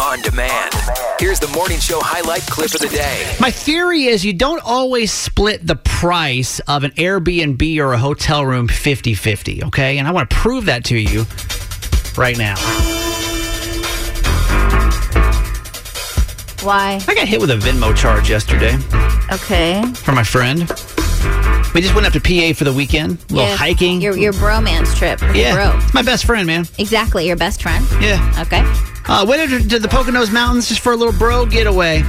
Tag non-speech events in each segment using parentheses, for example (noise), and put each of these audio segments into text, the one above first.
on demand. Here's the morning show highlight clip of the day. My theory is you don't always split the price of an Airbnb or a hotel room 50 50, okay? And I want to prove that to you right now. Why? I got hit with a Venmo charge yesterday Okay. from my friend. We just went up to PA for the weekend, a little Yeah, hiking. Your your bromance trip. with your yeah, Bro. it's my best friend, man. Exactly. Your best friend. Yeah. Okay. Uh, went to, to the Poconos Mountains just for a little bro getaway.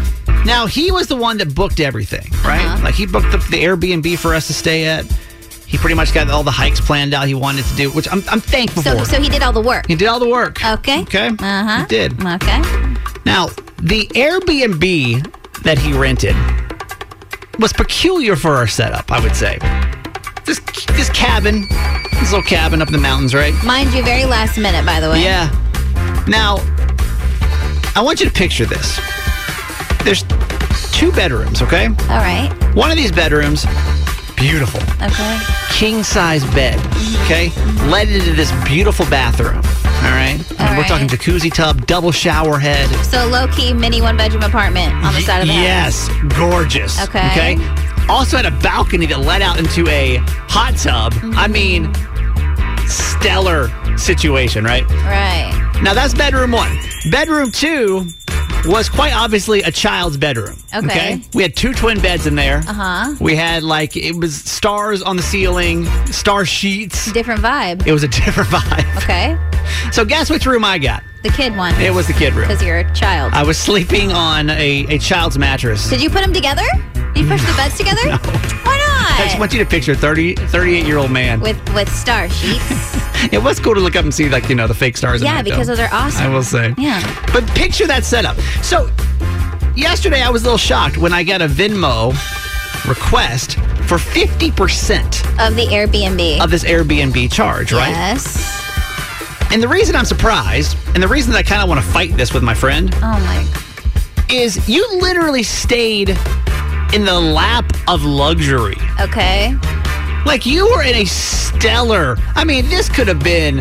Now he was the one that booked everything, right? Uh-huh. Like he booked the, the Airbnb for us to stay at. He pretty much got all the hikes planned out he wanted to do, which I'm, I'm thankful So for. so he did all the work. he did all the work. Okay. Okay. Uh huh. He did. Okay. Now the Airbnb that he rented was peculiar for our setup. I would say. This this cabin, this little cabin up in the mountains, right? Mind you, very last minute, by the way. Yeah. Now, I want you to picture this. There's two bedrooms, okay? All right. One of these bedrooms, beautiful, Okay. king size bed, okay? Led into this beautiful bathroom, all right? All And we're right. talking jacuzzi tub, double shower head. So low key mini one bedroom apartment on the side of the house. Yes, gorgeous. Okay. Okay. Also had a balcony that led out into a hot tub. Mm-hmm. I mean, stellar situation, right? Right. Now that's bedroom one. Bedroom two was quite obviously a child's bedroom. Okay. We had two twin beds in there. Uh huh. We had like it was stars on the ceiling, star sheets. Different vibe. It was a (laughs) different vibe. Okay. So guess which room I got? The kid one. It was the kid room. Because you're a child. I was sleeping on a, a child's mattress. Did you put them together? Did you push the beds together? (laughs) No. Why not? I just want you to picture a 30, 38 year old man. with with star sheets. it was cool to look up and see like, you know, the fake stars. in yeah, there, because though. those are awesome. I will say. Yeah. But picture that setup. So yesterday I was a little shocked when I got a Venmo request for 50% Of the Airbnb. of this Airbnb charge, right? Yes. And the reason I'm surprised, and the reason that I kind of want to fight this with my friend, Oh my. is you literally stayed in the lap of luxury. Okay. Like you were in a stellar. I mean, this could have been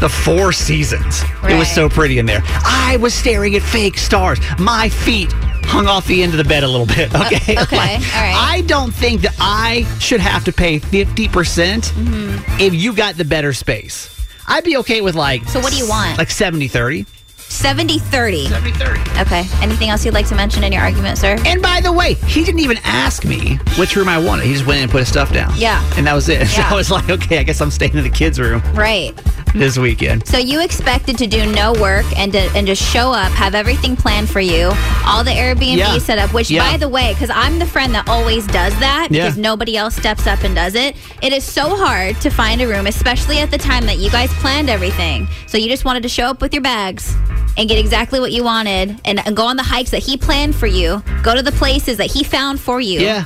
the Four Seasons. It was so pretty in there. I was staring at fake stars. My feet hung off the end of the bed a little bit. Okay. Uh, (laughs) okay, Like, all right. I don't think that I should have to pay fifty percent Mm-hmm. if you got the better space. I'd be okay with like. So what do you want? Like 70 30. 70 30. 70 30. Okay. Anything else you'd like to mention in your argument, sir? And by the way, he didn't even ask me which room I wanted. He just went in and put his stuff down. Yeah. And that was it. (laughs) So I was like, okay, I guess I'm staying in the kids' room Right. (laughs) this weekend. So you expected to do no work and to, and just show up, have everything planned for you, all the Airbnb Yeah. set up. Which, Yeah. by the way, because I'm the friend that always does that Yeah. because nobody else steps up and does it. It is so hard to find a room, especially at the time that you guys planned everything. So you just wanted to show up with your bags and get exactly what you wanted, and, and go on the hikes that he planned for you. Go to the places that he found for you. Yeah.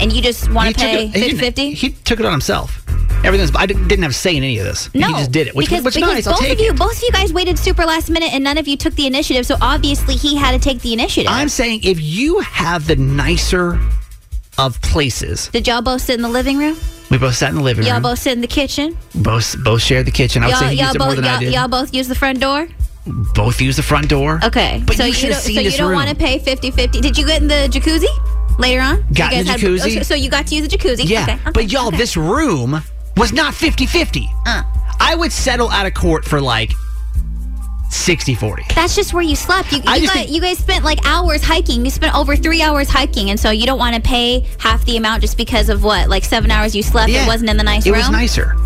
And you just want to pay it- he didn't- 50 He took it on himself. Everything's. I didn't have a say in any of this. No, he just did it, which because, was nice. I'll both of you, it. both of you guys waited super last minute, and none of you took the initiative. So obviously, he had to take the initiative. I'm saying if you have the nicer of places, Did y'all both sit in the living room? we both sat in the living room. Y'all both sit in the kitchen? both both shared the kitchen. I would Y'all, say he y'all used it more both, than y'all, did. y'all both use the front door? both use the front door. Okay. But so you should don't, so you don't want to pay 50-50. Did you get in the jacuzzi later on? Got you in the guys jacuzzi. okay, so you got to use the jacuzzi. Yeah, Okay, okay, but y'all, okay. this room was not 50-50. Uh. I would settle out of court for like 60-40. That's just where you slept. You, you, got, think- you guys spent like hours hiking. You spent over three hours hiking, and so you don't want to pay half the amount just because of what, like seven hours you slept. It wasn't in the nice it room. It was nicer.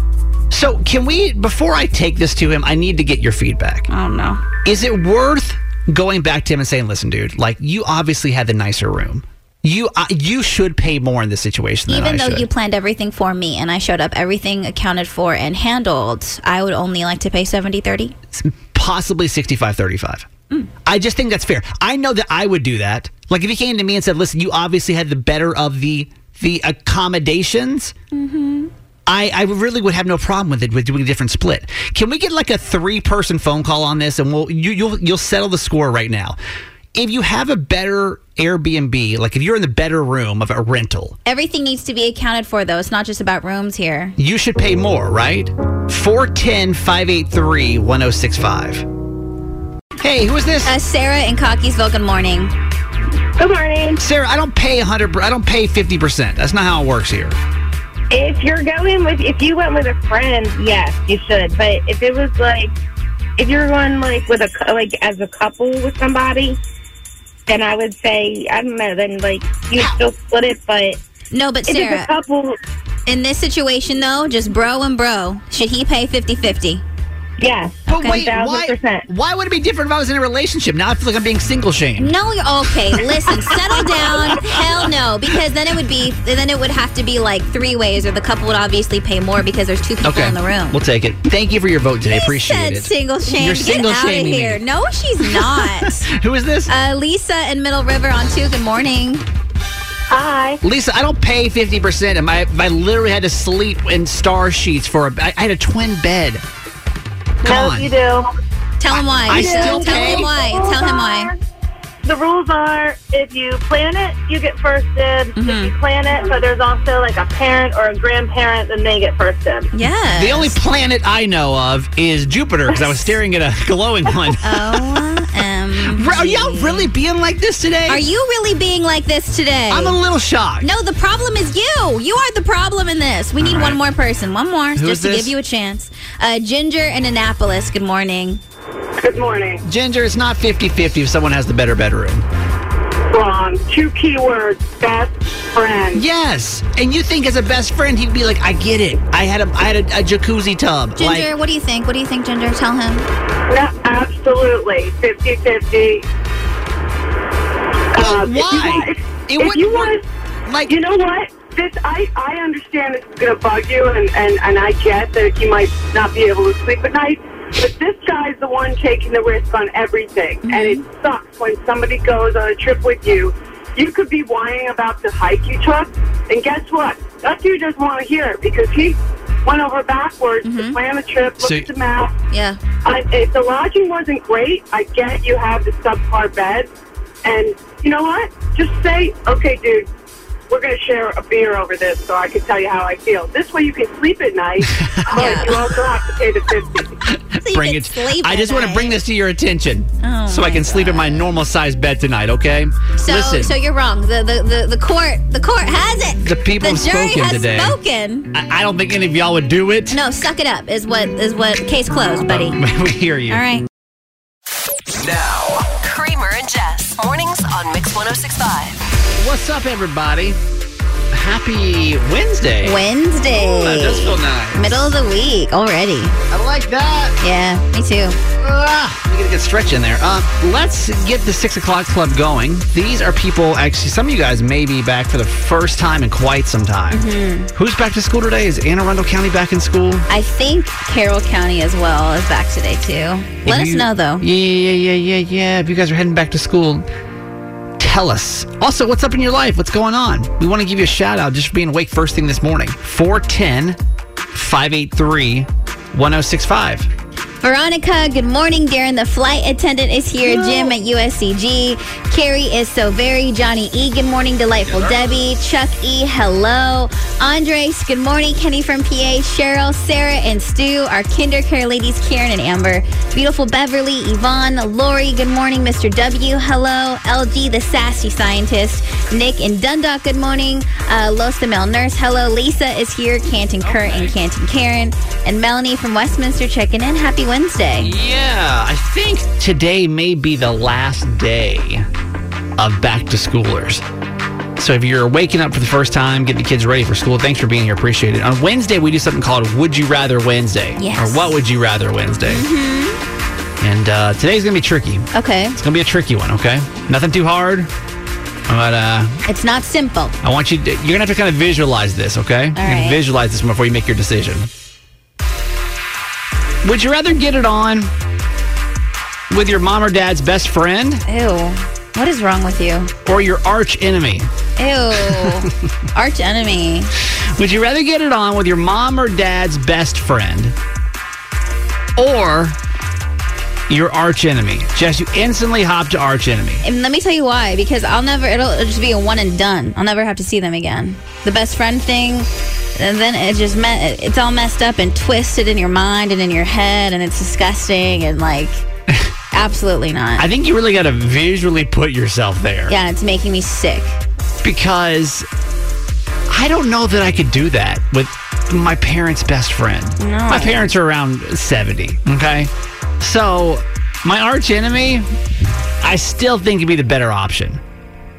So can we, before I take this to him, I need to get your feedback. Oh no. Is it worth going back to him and saying, "Listen, dude, like you obviously had the nicer room. You uh, you should pay more in this situation than Even though should." you planned everything for me and I showed up, everything accounted for and handled, I would only like to pay 70 30. possibly 65 35. Mm. I just think that's fair. I know that I would do that. Like if he came to me and said, "Listen, you obviously had the better of the the accommodations." Mm-hmm. I, I really would have no problem with it with doing a different split. Can we get like a three person phone call on this and we'll you you'll you'll settle the score right now. If you have a better Airbnb, like if you're in the better room of a rental, Everything needs to be accounted for, though. It's not just about rooms here. you should pay more, right? 410 583 1065. Hey, Hey, who is this? Uh, Sarah in Cockeysville, good morning. Good morning. Sarah, I don't pay 100 I don't pay 50%. That's not how it works here. If you're going with, if you went with a friend, yes, you should. But if it was like, if you're going like with a like as a couple with somebody, then I would say I don't know. Then like you still split it, but No, but if it's a Sarah, couple, in this situation though, just bro and bro, should he pay 50-50? Yes, But one wait, why, percent. why would it be different if I was in a relationship? Now I feel like I'm being single shamed. No, you're- okay. Listen, settle down. Hell no, because then it would be then it would have to be like three ways, or the couple would obviously pay more because there's two people Okay, in the room. we'll take it. Thank you for your vote today. She Appreciate said it. single shame. You're Get single out of shaming me. here. No, she's not. (laughs) Who is this? uh, Lisa in Middle River on two. Good morning. Hi. Lisa, I don't pay 50%. And I, I literally had to sleep in star sheets for a. I I had a twin bed. Come no, on. you do. Tell him why. I still Tell pay? him why. Tell him why. The rules are if you plan it, you get first dibs. Mm-hmm. If you plan it, but there's also like a parent or a grandparent, then they get first dibs. Yeah. The only planet I know of is Jupiter because I was staring at a glowing one. OMG. Are y'all really being like this today? Are you really being like this today? I'm a little shocked. No, the problem is you. You are the problem in this. We need All one more person. One more, Who just to this? give you a chance. Uh, Ginger in Annapolis. Good morning. Good morning. Ginger, it's not 50 50 if someone has the better bedroom. Wrong. Two keywords. Best friend. Yes. And you think as a best friend, he'd be like, I get it. I had a, I had a, a jacuzzi tub. Ginger, Like, what do you think? What do you think, Ginger? Tell him. No, absolutely. 50 50. Uh, but why? If, It if wouldn't you want, like, you know what? This I, I understand this is going to bug you, and, and, and I get that you might not be able to sleep at night. But this guy's the one taking the risk on everything, and mm-hmm. it sucks when somebody goes on a trip with you. You could be whining about the hike you took, and guess what? That dude doesn't want to hear it because he went over backwards to mm-hmm. plan the trip, looked So- at the map, Yeah. I, if the lodging wasn't great, I get you have the subpar bed, and you know what? Just say, okay, dude, we're going to share a beer over this, so I can tell you how I feel. This way, you can sleep at night, (laughs) oh, but Yeah. you also have to pay the fifty. (laughs) So bring it. I just want to bring this to your attention Oh so I my can sleep in my normal sized bed tonight, okay? So, Listen. so you're wrong. The, the the the court the court has it. The people the jury spoken has today. spoken. I, I don't think any of y'all would do it. No, suck it up is what is what case closed, buddy. All (laughs) we hear you. All right. Now, Kramer and Jess. Mornings on Mix 1065. What's up, everybody? Happy Wednesday. Wednesday. That does feel nice. Middle of the week already. I like that. Yeah, me too. Ah, we get a good stretch in there. Uh, let's get the six o'clock club going. These are people. Actually, some of you guys may be back for the first time in quite some time. Mm-hmm. Who's back to school today? Is Anne Arundel County back in school? I think Carroll County as well is back today too. Let If us you- know though. Yeah, yeah, yeah, yeah, yeah. If you guys are heading back to school, tell us. Also, what's up in your life? What's going on? We want to give you a shout out just for being awake first thing this morning. 410 583 1065. Veronica, good morning. Darren, the flight attendant, is here. Jim at USCG. Carrie is so very. Johnny E, good morning. Delightful Debbie. Chuck E, hello. Andres, good morning. Kenny from PA. Cheryl, Sarah, and Stu. Our kinder care ladies, Karen and Amber. Beautiful Beverly, Yvonne, Lori, good morning. Mr. W, hello. LG, the sassy scientist. Nick and Dundalk, good morning. Uh, Los the male nurse, hello. Lisa is here. Canton Kurt and Canton Karen. And Melanie from Westminster checking in. Happy Wednesday. Yeah, I think today may be the last day of back to schoolers. So if you're waking up for the first time, getting the kids ready for school, thanks for being here. Appreciate it. On Wednesday, we do something called Would You Rather Wednesday. Yes. Or What Would You Rather Wednesday. And uh, today's going to be tricky. Okay. It's going to be a tricky one, okay? Nothing too hard. But uh, It's not simple. I want you to, you're going to have to kind of visualize this, okay? you're gonna visualize this before you make your decision. Would you rather get it on with your mom or dad's best friend Ew. What is wrong with you? or your arch enemy? Ew. (laughs) Arch enemy. Would you rather get it on with your mom or dad's best friend or your arch enemy? Jess, you instantly hop to arch enemy. And let me tell you why. Because I'll never. It'll, it'll just be a one and done. I'll never have to see them again. The best friend thing, and then it just me- it's all messed up and twisted in your mind and in your head, and it's disgusting and like. (laughs) Absolutely not. I think you really got to visually put yourself there. yeah, it's making me sick. Because I don't know that I could do that with my parents' best friend. No. My parents are around 70, okay? So, my arch enemy, I still think would be the better option.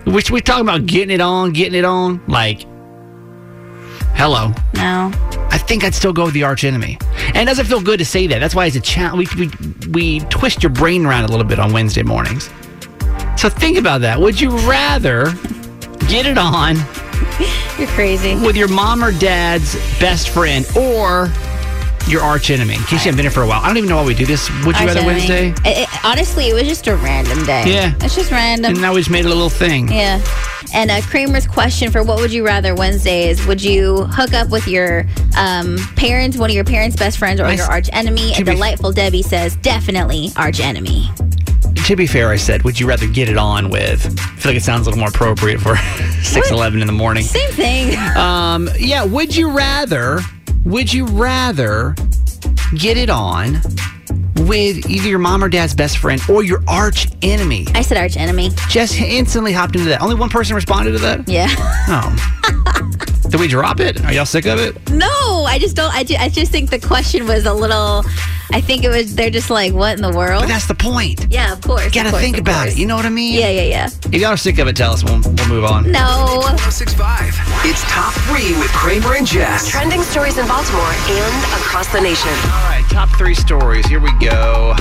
Which we talking about getting it on, getting it on. Like, hello. No. I think I'd still go with the arch enemy. And it doesn't feel good to say that. That's why it's a challenge. We, we, we twist your brain around a little bit on Wednesday mornings. So think about that. Would you rather get it on (laughs) You're crazy. with your mom or dad's best friend or your arch enemy? In case you haven't been here for a while. I don't even know why we do this. Would you Arch rather enemy. Wednesday? It- it- honestly, it was just a random day. Yeah. It's just random. And now we just made it a little thing. Yeah. And uh, Kramer's question for what would you rather Wednesday is would you hook up with your um, parents, one of your parents' best friends, or Nice. your arch enemy? To And be- Delightful Debbie says definitely arch enemy. To be fair, I said, would you rather get it on with? I feel like it sounds a little more appropriate for (laughs) 6 11 in the morning. Same thing. Um, yeah, would you rather, would you rather get it on with either your mom or dad's best friend or your arch enemy? I said arch enemy. Just instantly hopped into that. Only one person responded to that? Yeah. Oh. (laughs) Did we drop it? Are y'all sick of it? no, I just don't. I, ju- I just think the question was a little. I think it was. They're just like, what in the world? But that's the point. yeah, of course. You gotta of course, think of about course. it. You know what I mean? Yeah, yeah, yeah. If y'all are sick of it, tell us. We'll, we'll move on. No. 1065. It's top three with Kramer and Jess. Trending stories in Baltimore and across the nation. All right, top three stories. Here we go.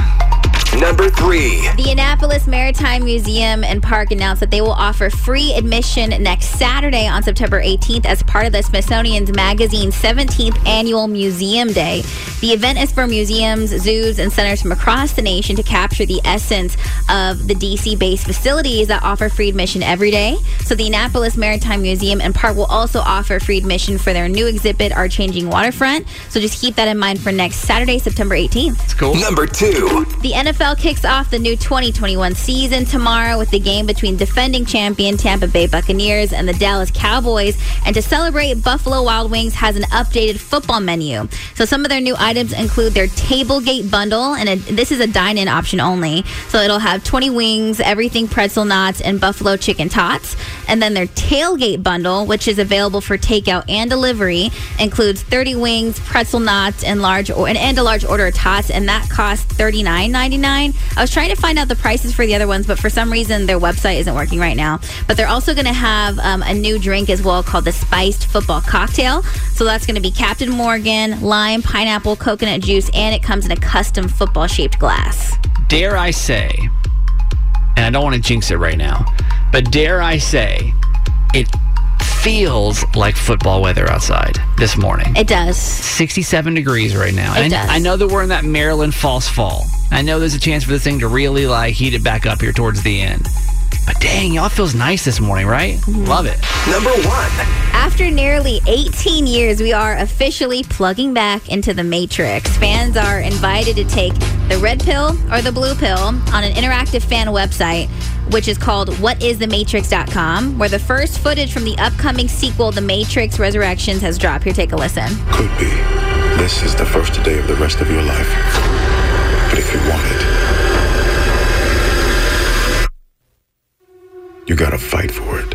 Number three. The Annapolis Maritime Museum and Park announced that they will offer free admission next Saturday on September 18th as part of the Smithsonian's Magazine's 17th Annual Museum Day. The event is for museums, zoos, and centers from across the nation to capture the essence of the DC based facilities that offer free admission every day. So, the Annapolis Maritime Museum and Park will also offer free admission for their new exhibit, Our Changing Waterfront. So, just keep that in mind for next Saturday, September 18th. It's cool. Number two. The NFL kicks off the new 2021 season tomorrow with the game between defending champion Tampa Bay Buccaneers and the Dallas Cowboys. And to celebrate, Buffalo Wild Wings has an updated football menu. So some of their new items include their Tablegate bundle, and a, this is a dine-in option only. So it'll have 20 wings, everything pretzel knots, and buffalo chicken tots. And then their Tailgate bundle, which is available for takeout and delivery, includes 30 wings, pretzel knots, and large or, and, and a large order of tots, and that costs $39.99. I was trying to find out the prices for the other ones, but for some reason their website isn't working right now. But they're also going to have um, a new drink as well called the Spiced Football Cocktail. So that's going to be Captain Morgan, lime, pineapple, coconut juice, and it comes in a custom football shaped glass. Dare I say, and I don't want to jinx it right now, but dare I say, it feels like football weather outside this morning. It does. 67 degrees right now. It and does. I know that we're in that Maryland false fall. I know there's a chance for this thing to really like heat it back up here towards the end. But dang, y'all feels nice this morning, right? Mm-hmm. Love it. Number one. After nearly 18 years, we are officially plugging back into the Matrix. Fans are invited to take the red pill or the blue pill on an interactive fan website, which is called whatisthematrix.com, where the first footage from the upcoming sequel, The Matrix Resurrections, has dropped. Here, take a listen. Could be. This is the first day of the rest of your life. But if you want it, you gotta fight for it.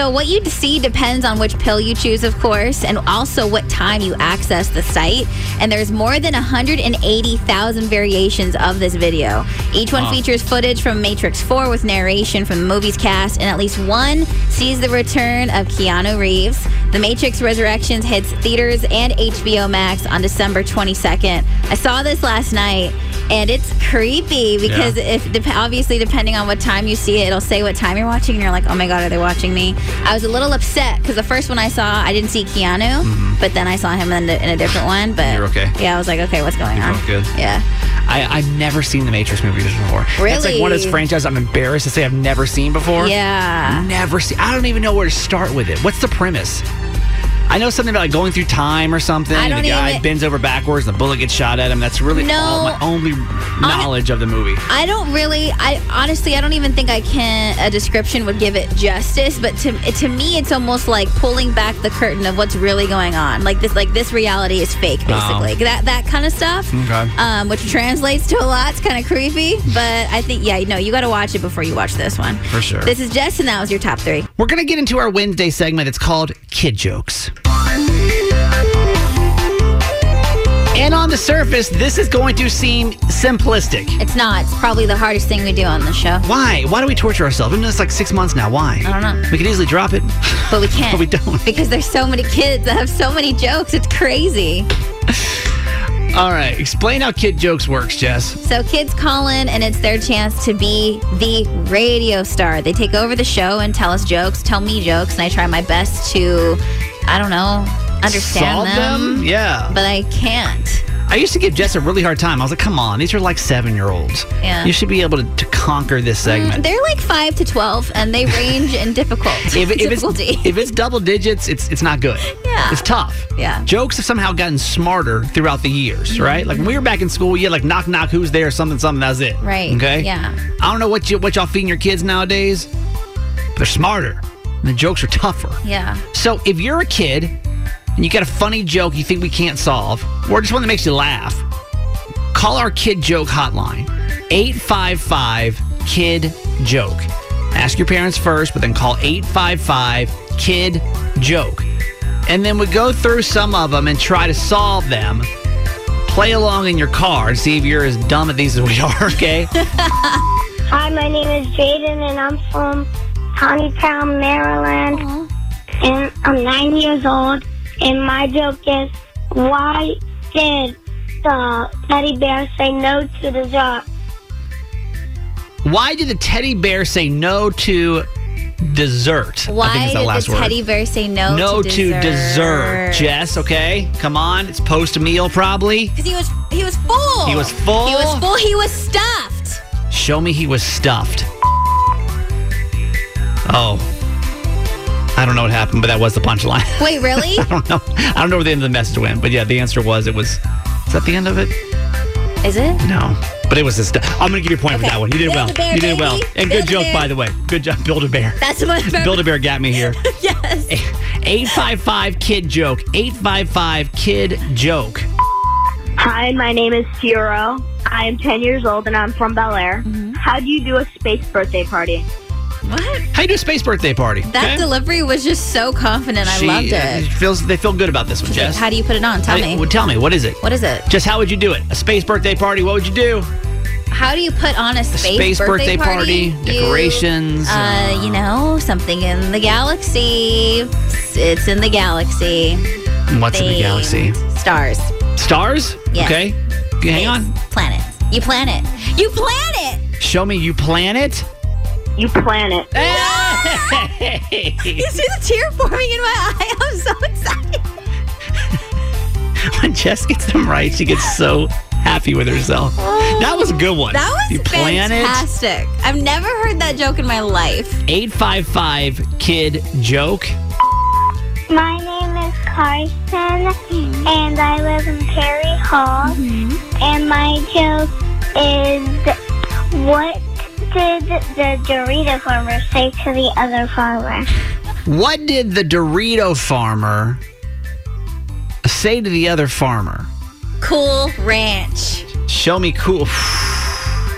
So, what you see depends on which pill you choose, of course, and also what time you access the site. And there's more than 180,000 variations of this video. Each one features footage from Matrix 4 with narration from the movie's cast, and at least one sees the return of Keanu Reeves. The Matrix Resurrections hits theaters and HBO Max on December 22nd. I saw this last night. And it's creepy because if dep- obviously depending on what time you see it, it'll say what time you're watching, and you're like, oh my god, are they watching me? I was a little upset because the first one I saw, I didn't see Keanu, but then I saw him in, the, in a different one. But Mm-hmm. You're okay. Yeah, I was like, okay, what's going You're on? good. Yeah. I, I've never seen the Matrix movies before. Really? That's like one of those franchises I'm embarrassed to say I've never seen before. Yeah. Never seen. I don't even know where to start with it. What's the premise? I know something about like going through time or something. I and the guy even- bends over backwards the bullet gets shot at him. That's really No. all my only knowledge of the movie. I don't really. I honestly, I don't even think I can. A description would give it justice. But to to me, it's almost like pulling back the curtain of what's really going on. Like this, like this reality is fake, basically. That that kind of stuff. Oh. Okay. Um, which translates to a lot. It's kind of creepy. But I think, yeah, no, you got to watch it before you watch this one. For sure. This is Jess, and that was your top three. We're gonna get into our Wednesday segment. It's called Kid Jokes. And on the surface, this is going to seem simplistic. It's not. It's probably the hardest thing we do on the show. Why? Why do we torture ourselves? We've been doing this like six months now. Why? I don't know. We could easily drop it. But we can't. (laughs) But we don't. Because there's so many kids that have so many jokes. It's crazy. (laughs) All right. Explain how Kid Jokes works, Jess. So kids call in and it's their chance to be the radio star. They take over the show and tell us jokes, tell me jokes, and I try my best to, I don't know, understand Solve them? Yeah. But I can't. I used to give Jess a really hard time. I was like, come on, these are like seven year olds. Yeah. You should be able to, to conquer this mm, segment. They're like five to twelve, and they (laughs) range in difficult if, if it's difficulty. (laughs) if it's double digits, it's it's not good. Yeah. It's tough. Yeah. Jokes have somehow gotten smarter throughout the years, mm-hmm. right? Like when we were back in school, you had like knock knock, who's there, something something. That's it. Right. Okay. Yeah. I don't know what you what y'all feeding your kids nowadays. They're smarter. And the jokes are tougher. yeah. So if you're a kid and you got a funny joke you think we can't solve, or just one that makes you laugh, call our kid joke hotline 855 kid joke. Ask your parents first, but then call 855 kid joke. And then we go through some of them and try to solve them. Play along in your car and see if you're as dumb at these as we are, okay? (laughs) Hi, my name is Jaden, and I'm from Taneytown, Maryland. And I'm nine years old. And my joke is, why did the teddy bear say no to dessert? Why did the teddy bear say no to dessert? I think Why is that did last the word. teddy bear say no, no to to dessert? dessert. Jess, okay? Come on. It's post meal probably. Because he was he was full. He was full? He was full. He was stuffed. Show me he was stuffed. Oh. I don't know what happened, but that was the punchline. (laughs) Wait, really? I don't know. I don't know where the end of the message went, but yeah, the answer was it was. Is that the end of it? Is it? No. But it was the stuff. I'm going to give you a point for that one. You did well. Build-A-Bear, you did well. baby. And good joke, Build-A-Bear. by the way. Good job. Build a bear. That's what Build a bear (laughs) got me here. Yes. (laughs) 855 kid joke. 855 kid joke. Hi, my name is Ciro. I am 10 years old, and I'm from Bel Air. Mm-hmm. How do you do a space birthday party? What? How you do a space birthday party? That okay? delivery was just so confident. I She, loved uh, it. feels they feel good about this one, Jess. How do you put it on? Tell How do- me. well, tell me, what is it? What is it? Just how would you do it? A space birthday party? What would you do? How do you put on a space, space birthday party, You- decorations, uh, uh, you know, something in the galaxy. It's in the galaxy. What's in the galaxy? Stars. Stars? Yes. Okay. Okay, Hang on. Space. Planets. You plan it. You plan it. Show me you plan it. You plan it. Hey! (laughs) You see the tear forming in my eye. (laughs) I'm so excited. when Jess gets them right, she gets so happy with herself. Oh. That was a good one. That was you plan fantastic. I've never heard that joke in my life. 855 kid joke. My name is Carson, and I live in Perry Hall. Mm-hmm. And my joke is, what did the Dorito farmer say to the other farmer? What did the Dorito farmer say to the other farmer? Cool Ranch. Show me cool.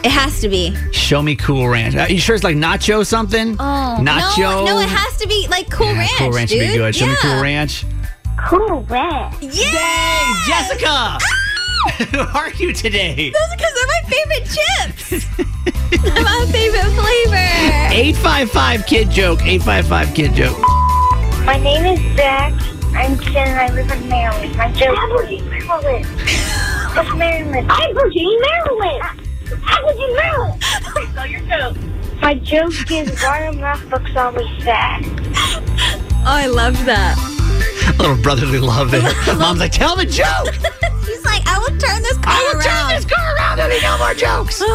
It has to be. Show me cool ranch. Are you sure it's like nacho something? Oh, nacho. No, no, it has to be like Cool Yeah, Ranch. Cool ranch dude. would be good. Show me cool ranch. Cool Ranch. Yeah. Dang, Jessica. Ah! (laughs) Who are you today? Those are because they're my favorite chips. (laughs) they're (laughs) my favorite flavor. 855 kid joke. 855 kid joke. My name is Zach. I'm 10 and I live in Maryland. My joke is Maryland. What's Maryland? I'm Virginia, Maryland. Aberdeen, Maryland. So your joke. My joke is why are math books always sad? Oh, I loved that. (laughs) A little brotherly love there. (laughs) Mom's like, tell the joke. (laughs) She's like, I will turn this car around. I will around. turn this car around. There'll be no more jokes. (gasps)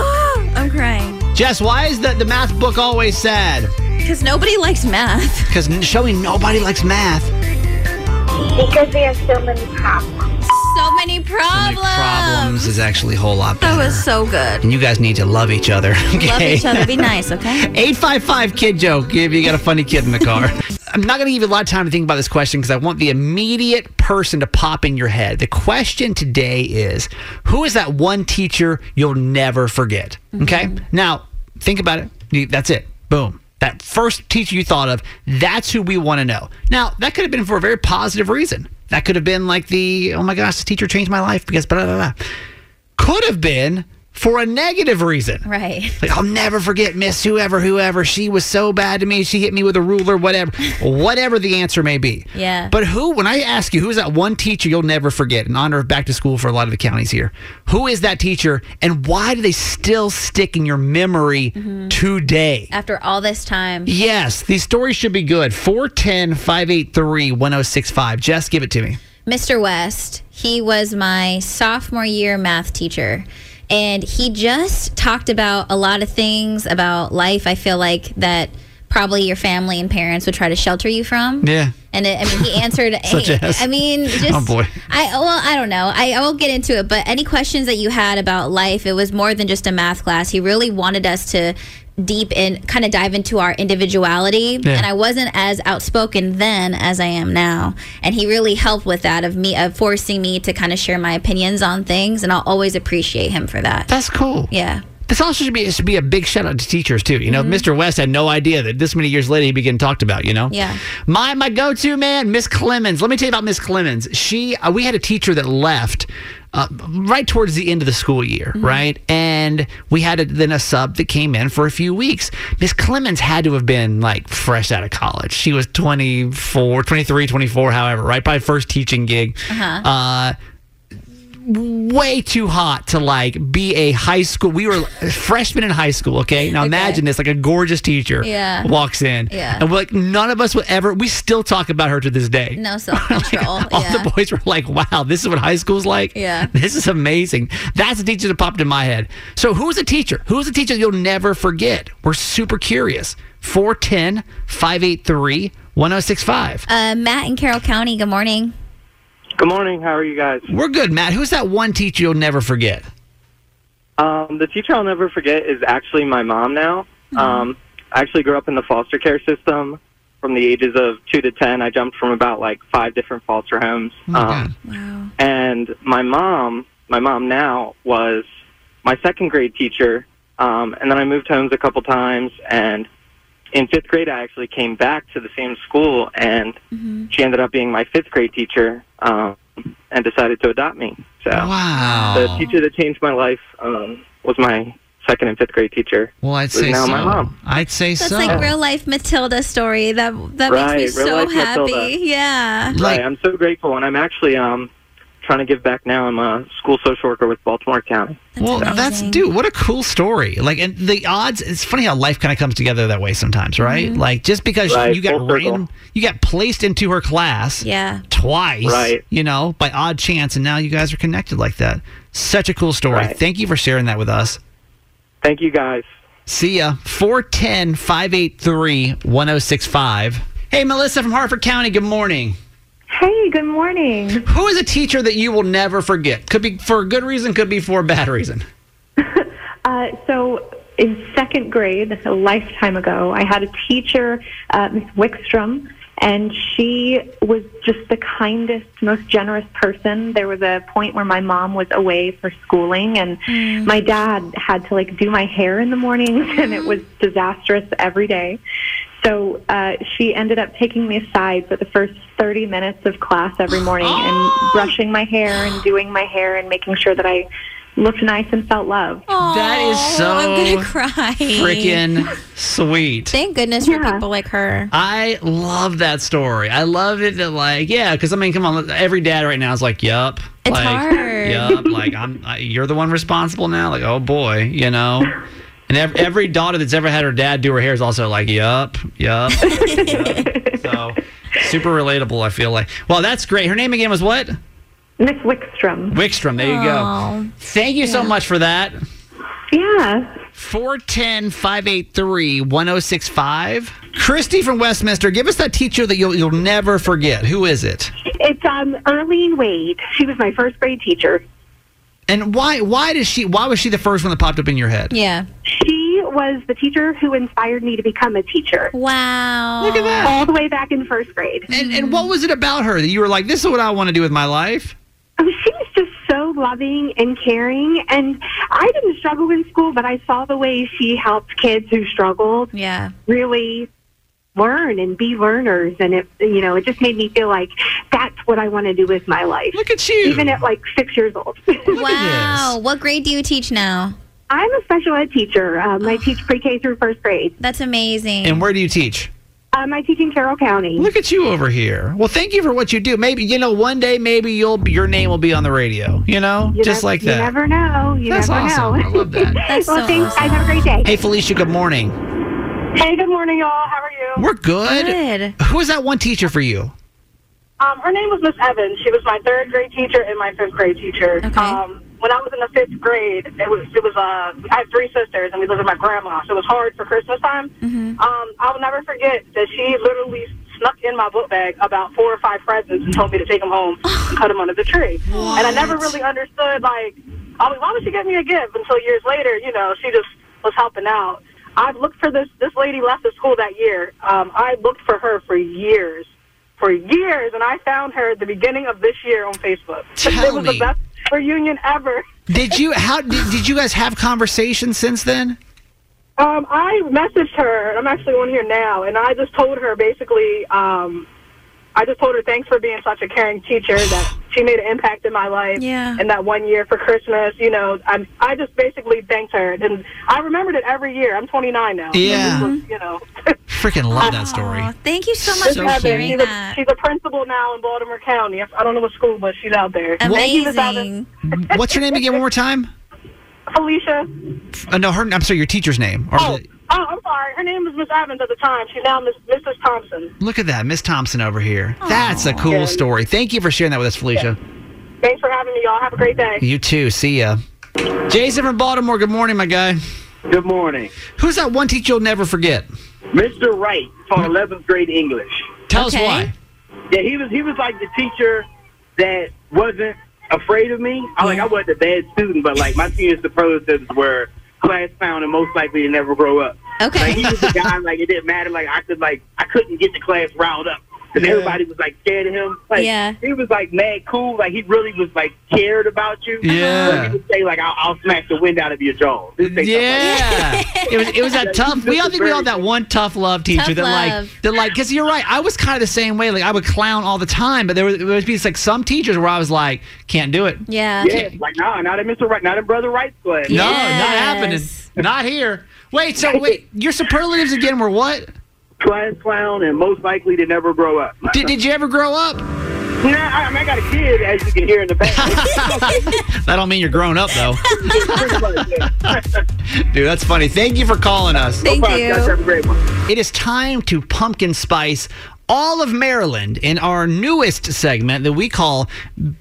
I'm crying. Jess, why is the, the math book always sad? Because nobody likes math. Because show me nobody likes math. Because we have so many problems. So many problems. So many problems is actually a whole lot better. That was so good. and you guys need to love each other. Okay? Love each other. Be nice, okay? 855 kid joke if you got a funny kid in the car. I'm not going to give you a lot of time to think about this question because I want the immediate person to pop in your head. The question today is Who is that one teacher you'll never forget? Mm-hmm. Okay. Now, think about it. That's it. Boom. That first teacher you thought of, that's who we want to know. Now, that could have been for a very positive reason. That could have been like the, oh my gosh, this teacher changed my life because blah, blah, blah. Could have been for a negative reason. Right. Like, I'll never forget Miss whoever, whoever. She was so bad to me. She hit me with a ruler, whatever. whatever the answer may be. Yeah. But who, when I ask you, who's that one teacher you'll never forget in honor of back to school for a lot of the counties here? Who is that teacher and why do they still stick in your memory mm-hmm. today? After all this time. Yes, these stories should be good. 410 583 1065. Jess, give it to me. Mr. West, he was my sophomore year math teacher. And he just talked about a lot of things about life. I feel like that probably your family and parents would try to shelter you from. Yeah. And it, I mean, he answered. (laughs) Such as? (laughs) I mean, (laughs) just. Oh, boy. I well, I don't know. I, I won't get into it, but any questions that you had about life, it was more than just a math class. He really wanted us to deep in, kind of dive into our individuality. Yeah. And I wasn't as outspoken then as I am now. And he really helped with that of me of forcing me to kind of share my opinions on things, and I'll always appreciate him for that. That's cool. Yeah. This also should be it should be a big shout out to teachers too. You know, Mr. West had no idea that this many years later he'd be getting talked about. You know, Yeah. My my go to man, Miss Clemens. Let me tell you about Miss Clemens. She uh, we had a teacher that left. Uh, right towards the end of the school year, right? And we had a, then a sub that came in for a few weeks. Miss Clemens had to have been like fresh out of college. She was 24, 23, 24, however, right? Probably first teaching gig. Uh, way too hot to like be a high school. We were freshmen in high school. Okay, now Okay. imagine this: like a gorgeous teacher Yeah. walks in, Yeah. and we're like none of us would ever. We still talk about her to this day. No self (laughs) control. All yeah. the boys were like, "Wow, this is what high school's like. Yeah. this is amazing." That's the teacher that popped in my head. So, who's a teacher? Who's a teacher you'll never forget? We're super curious. 410 583 1065. uh, Matt in Carroll County. Good morning. Good morning. How are you guys? We're good, Matt. Who's that one teacher you'll never forget? Um, the teacher I'll never forget is actually my mom now. Um, I actually grew up in the foster care system from the ages of two to ten. I jumped from about like five different foster homes. Oh my um, Wow. and my mom, my mom now was my second grade teacher. Um, and then I moved homes a couple times. And in fifth grade, I actually came back to the same school, and she ended up being my fifth grade teacher um, and decided to adopt me. So Wow. the teacher that changed my life um, was my second and fifth grade teacher. Well, I'd say now so. my mom. I'd say That's so. like real life Matilda story. That that Right, makes me real so life happy. Matilda. Yeah. Like- right. I'm so grateful, and I'm actually um, trying to give back now. I'm a school social worker with Baltimore County. well, that's dude. What a cool story! Like, and the odds. It's funny how life kind of comes together that way sometimes, right? Mm-hmm. Like, just because Right, you got full random, you got placed into her class, Yeah. twice, Right. You know, by odd chance, and now you guys are connected like that. Such a cool story. Right. Thank you for sharing that with us. Thank you, guys. See ya. 410 583 1065. Hey, Melissa from Harford County, good morning. Hey, good morning. Who is a teacher that you will never forget? Could be for a good reason, could be for a bad reason. (laughs) Uh, so, in second grade, a lifetime ago, I had a teacher, uh, Miss Wickstrom, and she was just the kindest, most generous person. There was a point where my mom was away for schooling, and my dad had to like do my hair in the mornings, (laughs) and it was disastrous every day. So uh, she ended up taking me aside for the first 30 minutes of class every morning and (gasps) brushing my hair and doing my hair and making sure that I looked nice and felt loved. That is Oh, so I'm gonna cry. freaking sweet. Thank goodness for people like her. I love that story. I love it that like yeah, because I mean, come on, every dad right now is like, yup, It's like, hard. yup, like I'm, I, you're the one responsible now. Like, oh boy, you know. (laughs) And every, every daughter that's ever had her dad do her hair is also like, yup, yup. yup. (laughs) So super relatable. I feel like. Well, that's great. Her name again was what? Miss Wickstrom. Wickstrom. There you go. Thank you so much for that. Yeah. 410 583 1065. Christy from Westminster, give us that teacher that you'll you'll never forget. Who is it? It's um Erlene Wade. She was my first grade teacher. And why why does she why was she the first one that popped up in your head? Yeah. She was the teacher who inspired me to become a teacher. Wow. Look at that. All the way back in first grade. And and what was it about her that you were like, this is what I want to do with my life? Oh, she was just so loving and caring. And I didn't struggle in school, but I saw the way she helped kids who struggled Yeah. really learn and be learners. And it, you know, it just made me feel like that's what I want to do with my life. Look at you. Even at like six years old. (laughs) Wow. What grade do you teach now? I'm a special ed teacher. Um, I teach pre-K through first grade. That's amazing. And where do you teach? Um, I teach in Carroll County. Look at you over here. Well, thank you for what you do. Maybe you know one day maybe you'll your name will be on the radio. You know, You just nev- like that. You never know. You That's never awesome. know. I love that. (laughs) That's well, so thanks, awesome. guys. Have a great day. Hey, Felicia. Good morning. Hey, good morning, y'all. How are you? We're good. Good. Who was that one teacher for you? Um, her name was Miss Evans. She was my third grade teacher and my fifth grade teacher. Okay. Um, when I was in the fifth grade, it was it was uh, I had three sisters and we lived with my grandma, so it was hard for Christmas time. Mm-hmm. Um, I'll never forget that she literally snuck in my book bag about four or five presents and told me to take them home and cut them under the tree. And I never really understood like, I mean, why would she get me a gift? Until years later, you know, she just was helping out. I've looked for this. This lady left the school that year. Um, I looked for her for years, for years, and I found her at the beginning of this year on Facebook. (laughs) Tell it was me. the best reunion ever. Did you how did, did you guys have conversations since then? Um, I messaged her, and I'm actually on here now, and I just told her basically, um, I just told her thanks for being such a caring teacher that she made an impact in my life. Yeah. And that one year for Christmas, you know, I I just basically thanked her, and I remembered it every year. I'm 29 now. Yeah. Was, you know. (laughs) Freaking love that story. Aw, thank you so much So for sharing she's, a, that. she's a principal now in Baltimore County. I don't know what school, but she's out there. Thank you, Miss Evans. Amazing. What's your name again? One more time. Felicia. Uh, no, her. I'm sorry, your teacher's name. Or Oh, the- oh, I'm sorry. Her name was Miss Evans at the time. She's now Miss Mrs. Thompson. look at that, Miss Thompson over here. That's a cool Yeah. story. Thank you for sharing that with us, Felicia. Thanks for having me, y'all. Have a great day. You too. See ya. Jason from Baltimore. Good morning, my guy. Good morning. Who's that one teacher you'll never forget? Mr. Wright taught 11th grade English. Tell Okay. us why. Yeah, he was he was like the teacher that wasn't afraid of me. I like I wasn't a bad student, but like my senior superlatives were class clown and most likely to never grow up. Okay. Like he was the guy like it didn't matter. Like I could like I couldn't get the class riled up because Yeah. everybody was like scared of him. Like Yeah. he was like mad cool. Like he really was like cared about you. Uh-huh. Yeah. But he would say like I'll, I'll smash the wind out of your jaw. He'd say stuff like. Yeah, it was it was that (laughs) tough. We all think we all that one tough love teacher Tough that love. like that like because you're right. I was kind of the same way. Like I would clown all the time, but there would, there would be like some teachers where I was like, can't do it. Yeah. Yeah, like nah, not in Mr. Wright, not in Brother Wright's class. No, not Yes. happening. Not here. Wait, so wait, your superlatives again were what? Class clown and most likely to never grow up. (laughs) Did, did you ever grow up? Nah, I, I mean, I got a kid, as you can hear in the background. (laughs) That don't mean you're grown up though, Pretty much, yeah. dude. That's funny. Thank you for calling us. Thank Bye, guys. you. Have a great one. It is time to pumpkin spice all of Maryland in our newest segment that we call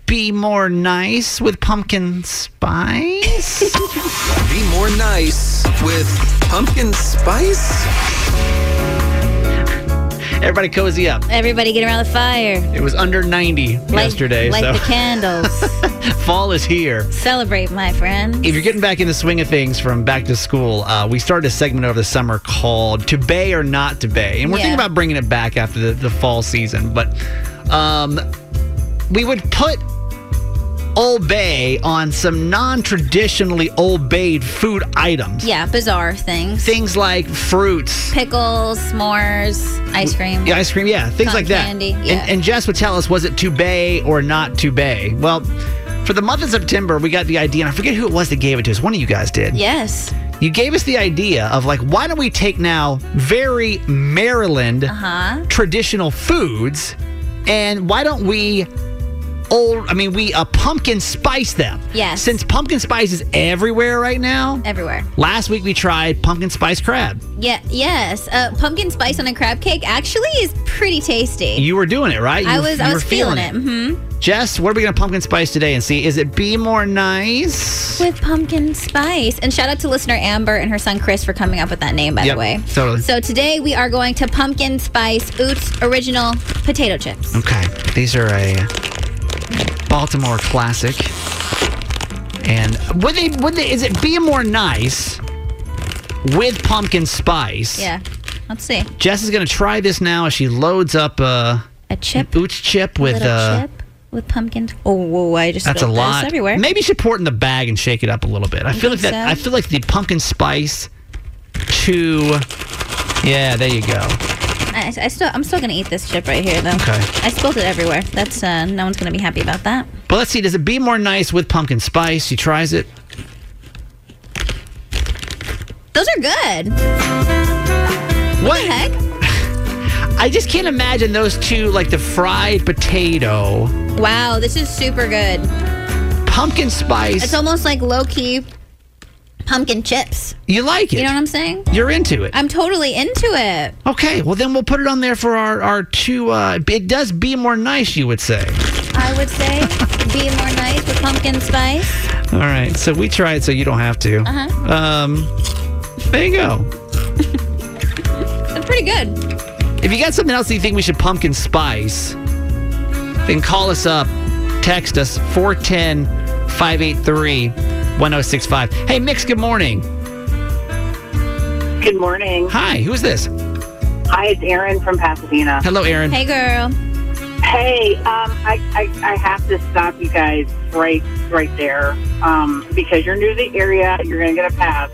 Be More Nice with Pumpkin Spice. (laughs) Be more nice with pumpkin spice. Everybody cozy up. Everybody get around the fire. It was under 90 Light, yesterday, light so the candles. (laughs) fall is here. Celebrate, my friend. If you're getting back in the swing of things from back to school, uh, we started a segment over the summer called "To Bay or Not to Bay," and we're Yeah. thinking about bringing it back after the, the fall season. But um, we would put Old Bay on some non-traditionally Old Bayed food items. yeah, bizarre things. Things like fruits, Pickles, s'mores, ice cream. Yeah, ice cream, yeah, things like that. candy, yeah. And, and Jess would tell us, was it to bay or not to bay? Well, for the month of September, we got the idea, and I forget who it was that gave it to us. One of you guys did. Yes. You gave us the idea of like, why don't we take now very Maryland Uh huh. traditional foods, and why don't we old. I mean, we uh, pumpkin spice them. Yes. Since pumpkin spice is everywhere right now. Everywhere. Last week we tried pumpkin spice crab. Yeah, yes. Uh, pumpkin spice on a crab cake actually is pretty tasty. You were doing it, right? You I was I was feeling, it. hmm Jess, what are we gonna pumpkin spice today and see? Is it be more nice? With pumpkin spice. And shout out to listener Amber and her son Chris for coming up with that name, by Yep, the way. totally. So today we are going to pumpkin spice Utz original potato chips. Okay, these are a Baltimore classic. And would they? Would they? Is it be more nice with pumpkin spice? Yeah. Let's see. Jess is gonna try this now as she loads up uh, a chip, Utz chip with Little uh, chip with pumpkin. Oh, whoa, I just That's a lot. everywhere. Maybe you should pour it in the bag and shake it up a little bit. I You feel like that. so? I feel like the pumpkin spice to. Yeah, there you go. I, I still, I'm still gonna eat this chip right here, though. Okay. I spilled it everywhere. That's uh, no one's gonna be happy about that. But let's see. Does it be more nice with pumpkin spice? She tries it. Those are good. What the heck? (laughs) I just can't imagine those two, like the fried potato, Wow, this is super good. pumpkin spice. It's almost like low key pumpkin chips. you like it? You know what I'm saying? You're into it. I'm totally into it. Okay, well then we'll put it on there for our our two. Uh, it does be more nice, you would say. I would say be more nice with pumpkin spice. All right, so we try it so you don't have to. Uh-huh. Um, there you go. It's pretty good. If you got something else that you think we should pumpkin spice, then call us up, text us 410 583 1065. Hey, Mix, good morning. Good morning. Hi, who's this? Hi, it's Erin from Pasadena. Hello, Aaron. Hey, girl. Hey, um, I, I, I have to stop you guys right right there um, because you're new to the area. You're going to get a pass.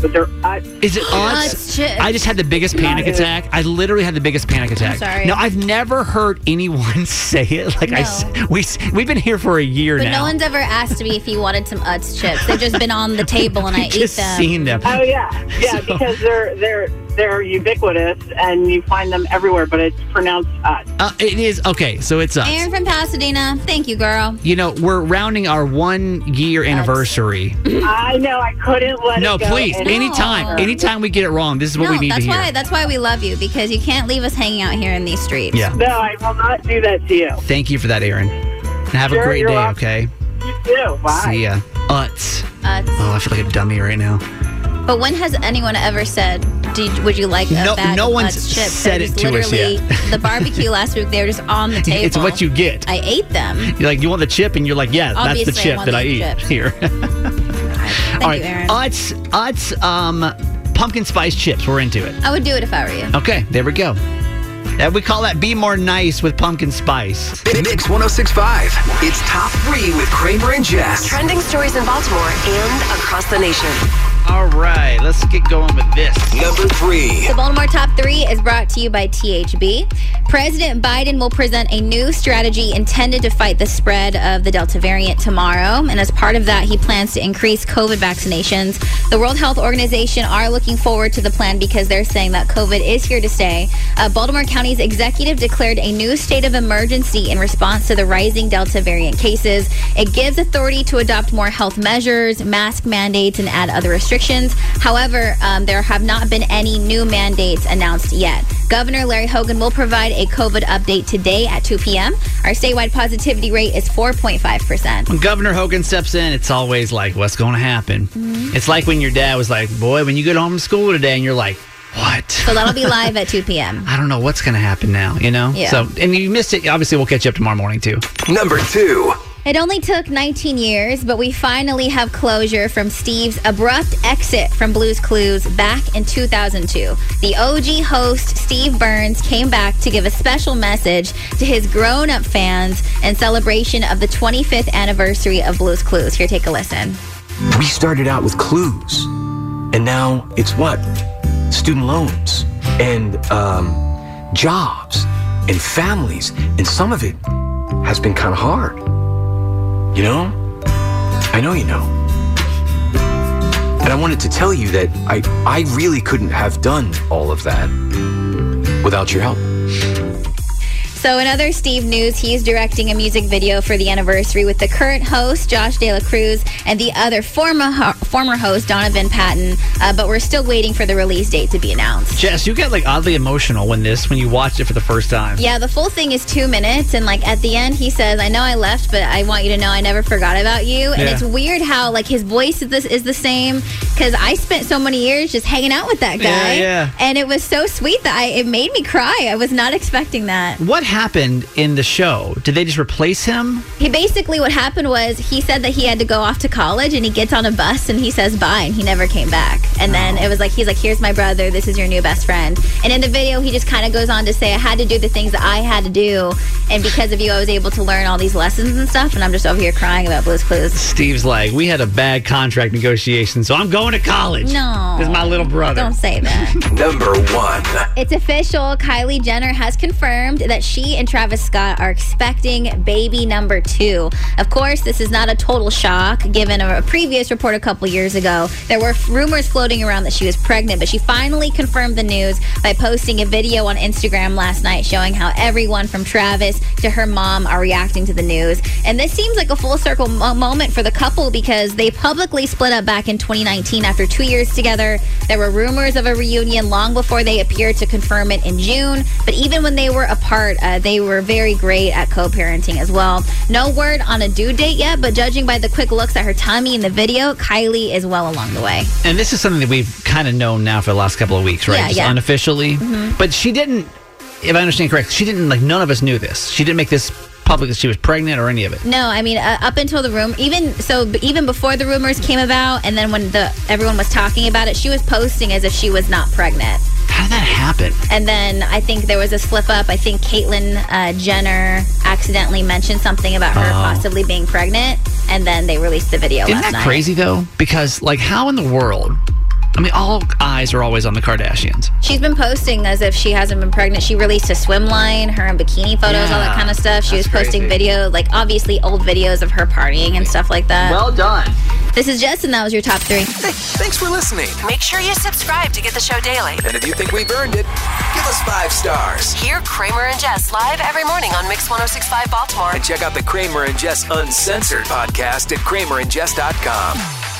But they're uh, Is it Utz Utz? chips. I just had the biggest panic attack. I literally had the biggest panic attack. sorry. No, I've never heard anyone (laughs) say it. Like I, s- we we've been here for a year But now. no one's ever asked me if he wanted some Utz chips. They've just been on the (laughs) table and I eat just them. seen them. Oh yeah, yeah, (laughs) So- because they're they're they're ubiquitous and you find them everywhere. But it's pronounced us. Uh, it is okay. So it's Utz. Aaron from Pasadena. Thank you, girl. You know, we're rounding our one year anniversary. I know. I couldn't let No, it go. please. any Anytime, anytime we get it wrong, this is what no, we need that's to hear. why that's why we love you because you can't leave us hanging out here in these streets. Yeah. No, I will not do that to you. Thank you for that, Aaron. And have a great day, welcome. okay? You too. Bye. See ya. Utz. Utz. Oh, I feel like a dummy right now. But when has anyone ever said, Did, "Would you like a No- bag no of one's Utz chips?" said it to us yet. the barbecue last week. They were just on the (laughs) table. It's what you get. I ate them. You're like, you want the chip? And you're like, yeah, that's the chip want that the I eat chips. here. (laughs) Thank All right. you, Aaron. Utz, Utz, um, pumpkin spice chips. We're into it. I would do it if I were you. Okay, there we go. Uh, we call that be more nice with pumpkin spice. Mix 1065. It's top three with Kramer and Jess. Trending stories in Baltimore and across the nation. All right, let's get going with this. Number three. The Baltimore Top 3 is brought to you by THB. President Biden will present a new strategy intended to fight the spread of the Delta variant tomorrow. And as part of that, he plans to increase COVID vaccinations. The World Health Organization are looking forward to the plan because they're saying that COVID is here to stay. Uh, Baltimore County's executive declared a new state of emergency in response to the rising Delta variant cases. It gives authority to adopt more health measures, mask mandates, and add other restrictions. However, um, there have not been any new mandates announced yet. Governor Larry Hogan will provide a COVID update today at 2 p.m. Our statewide positivity rate is 4.5%. When Governor Hogan steps in, it's always like, what's going to happen? Mm-hmm. It's like when your dad was like, boy, when you get home from school today, and you're like, what? So that'll be (laughs) live at 2 p.m. I don't know what's going to happen now, you know? Yeah. So, and you missed it. Obviously, we'll catch you up tomorrow morning, too. Number two. It only took 19 years, but we finally have closure from Steve's abrupt exit from Blue's Clues back in 2002. The OG host, Steve Burns, came back to give a special message to his grown up fans in celebration of the 25th anniversary of Blue's Clues. Here, take a listen. We started out with clues, and now it's what? Student loans and um, jobs and families, and some of it has been kind of hard. You know? I know you know. And I wanted to tell you that I, I really couldn't have done all of that without your help. So in other Steve news, he's directing a music video for the anniversary with the current host, Josh De La Cruz, and the other former ho- former host, Donovan Patton. Uh, but we're still waiting for the release date to be announced. Jess, you get like oddly emotional when this when you watched it for the first time. Yeah, the full thing is two minutes, and like at the end, he says, "I know I left, but I want you to know I never forgot about you." And Yeah. it's weird how like his voice is this is the same because I spent so many years just hanging out with that guy, Yeah, yeah. and it was so sweet that I it made me cry. I was not expecting that. What happened in the show? Did they just replace him? He basically what happened was he said that he had to go off to college and he gets on a bus and he says bye and he never came back. And then oh. it was like he's like here's my brother, this is your new best friend. And in the video he just kind of goes on to say I had to do the things that I had to do and because of you I was able to learn all these lessons and stuff and I'm just over here crying about Blue's Clues. Steve's like, we had a bad contract negotiation, so I'm going to college. No. This is my little brother. Don't say that. Number one. It's official. Kylie Jenner has confirmed that she and Travis Scott are expecting baby number two. Of course, this is not a total shock given a, previous report a couple years ago. There were rumors floating around that she was pregnant, but she finally confirmed the news by posting a video on Instagram last night showing how everyone from Travis to her mom are reacting to the news. And this seems like a full circle mo- moment for the couple because they publicly split up back in 2019 after two years together. There were rumors of a reunion long before they appeared to confirm it in June. But even when they were apart, uh, they were very great at co parenting as well. No word on a due date yet, but judging by the quick looks at her tummy in the video, Kylie is well along the way. And this is something that we've kind of known now for the last couple of weeks, right? Yeah, Just yeah. unofficially. Mhm. But she didn't, if I understand correct, she didn't, like, none of us knew this. She didn't make this public that she was pregnant or any of it. No, I mean uh, up until the room, even so, even before the rumors came about, and then when the everyone was talking about it, she was posting as if she was not pregnant. How did that happen? And then I think there was a slip up. I think Caitlyn uh, Jenner accidentally mentioned something about her Oh. possibly being pregnant, and then they released the video Isn't that night. crazy, though? Because, like, how in the world? I mean, all eyes are always on the Kardashians. She's been posting as if she hasn't been pregnant. She released a swim line, her in bikini photos, all that kind of stuff. She was posting crazy. video, like obviously old videos of her partying and stuff like that. Well done. This is Jess, and that was your top three. Thanks for listening. Make sure you subscribe to get the show daily. And if you think we've earned it, give us five stars. Hear Kramer and Jess live every morning on Mix 1065 Baltimore. And check out the Kramer and Jess Uncensored podcast at kramerandjess.com.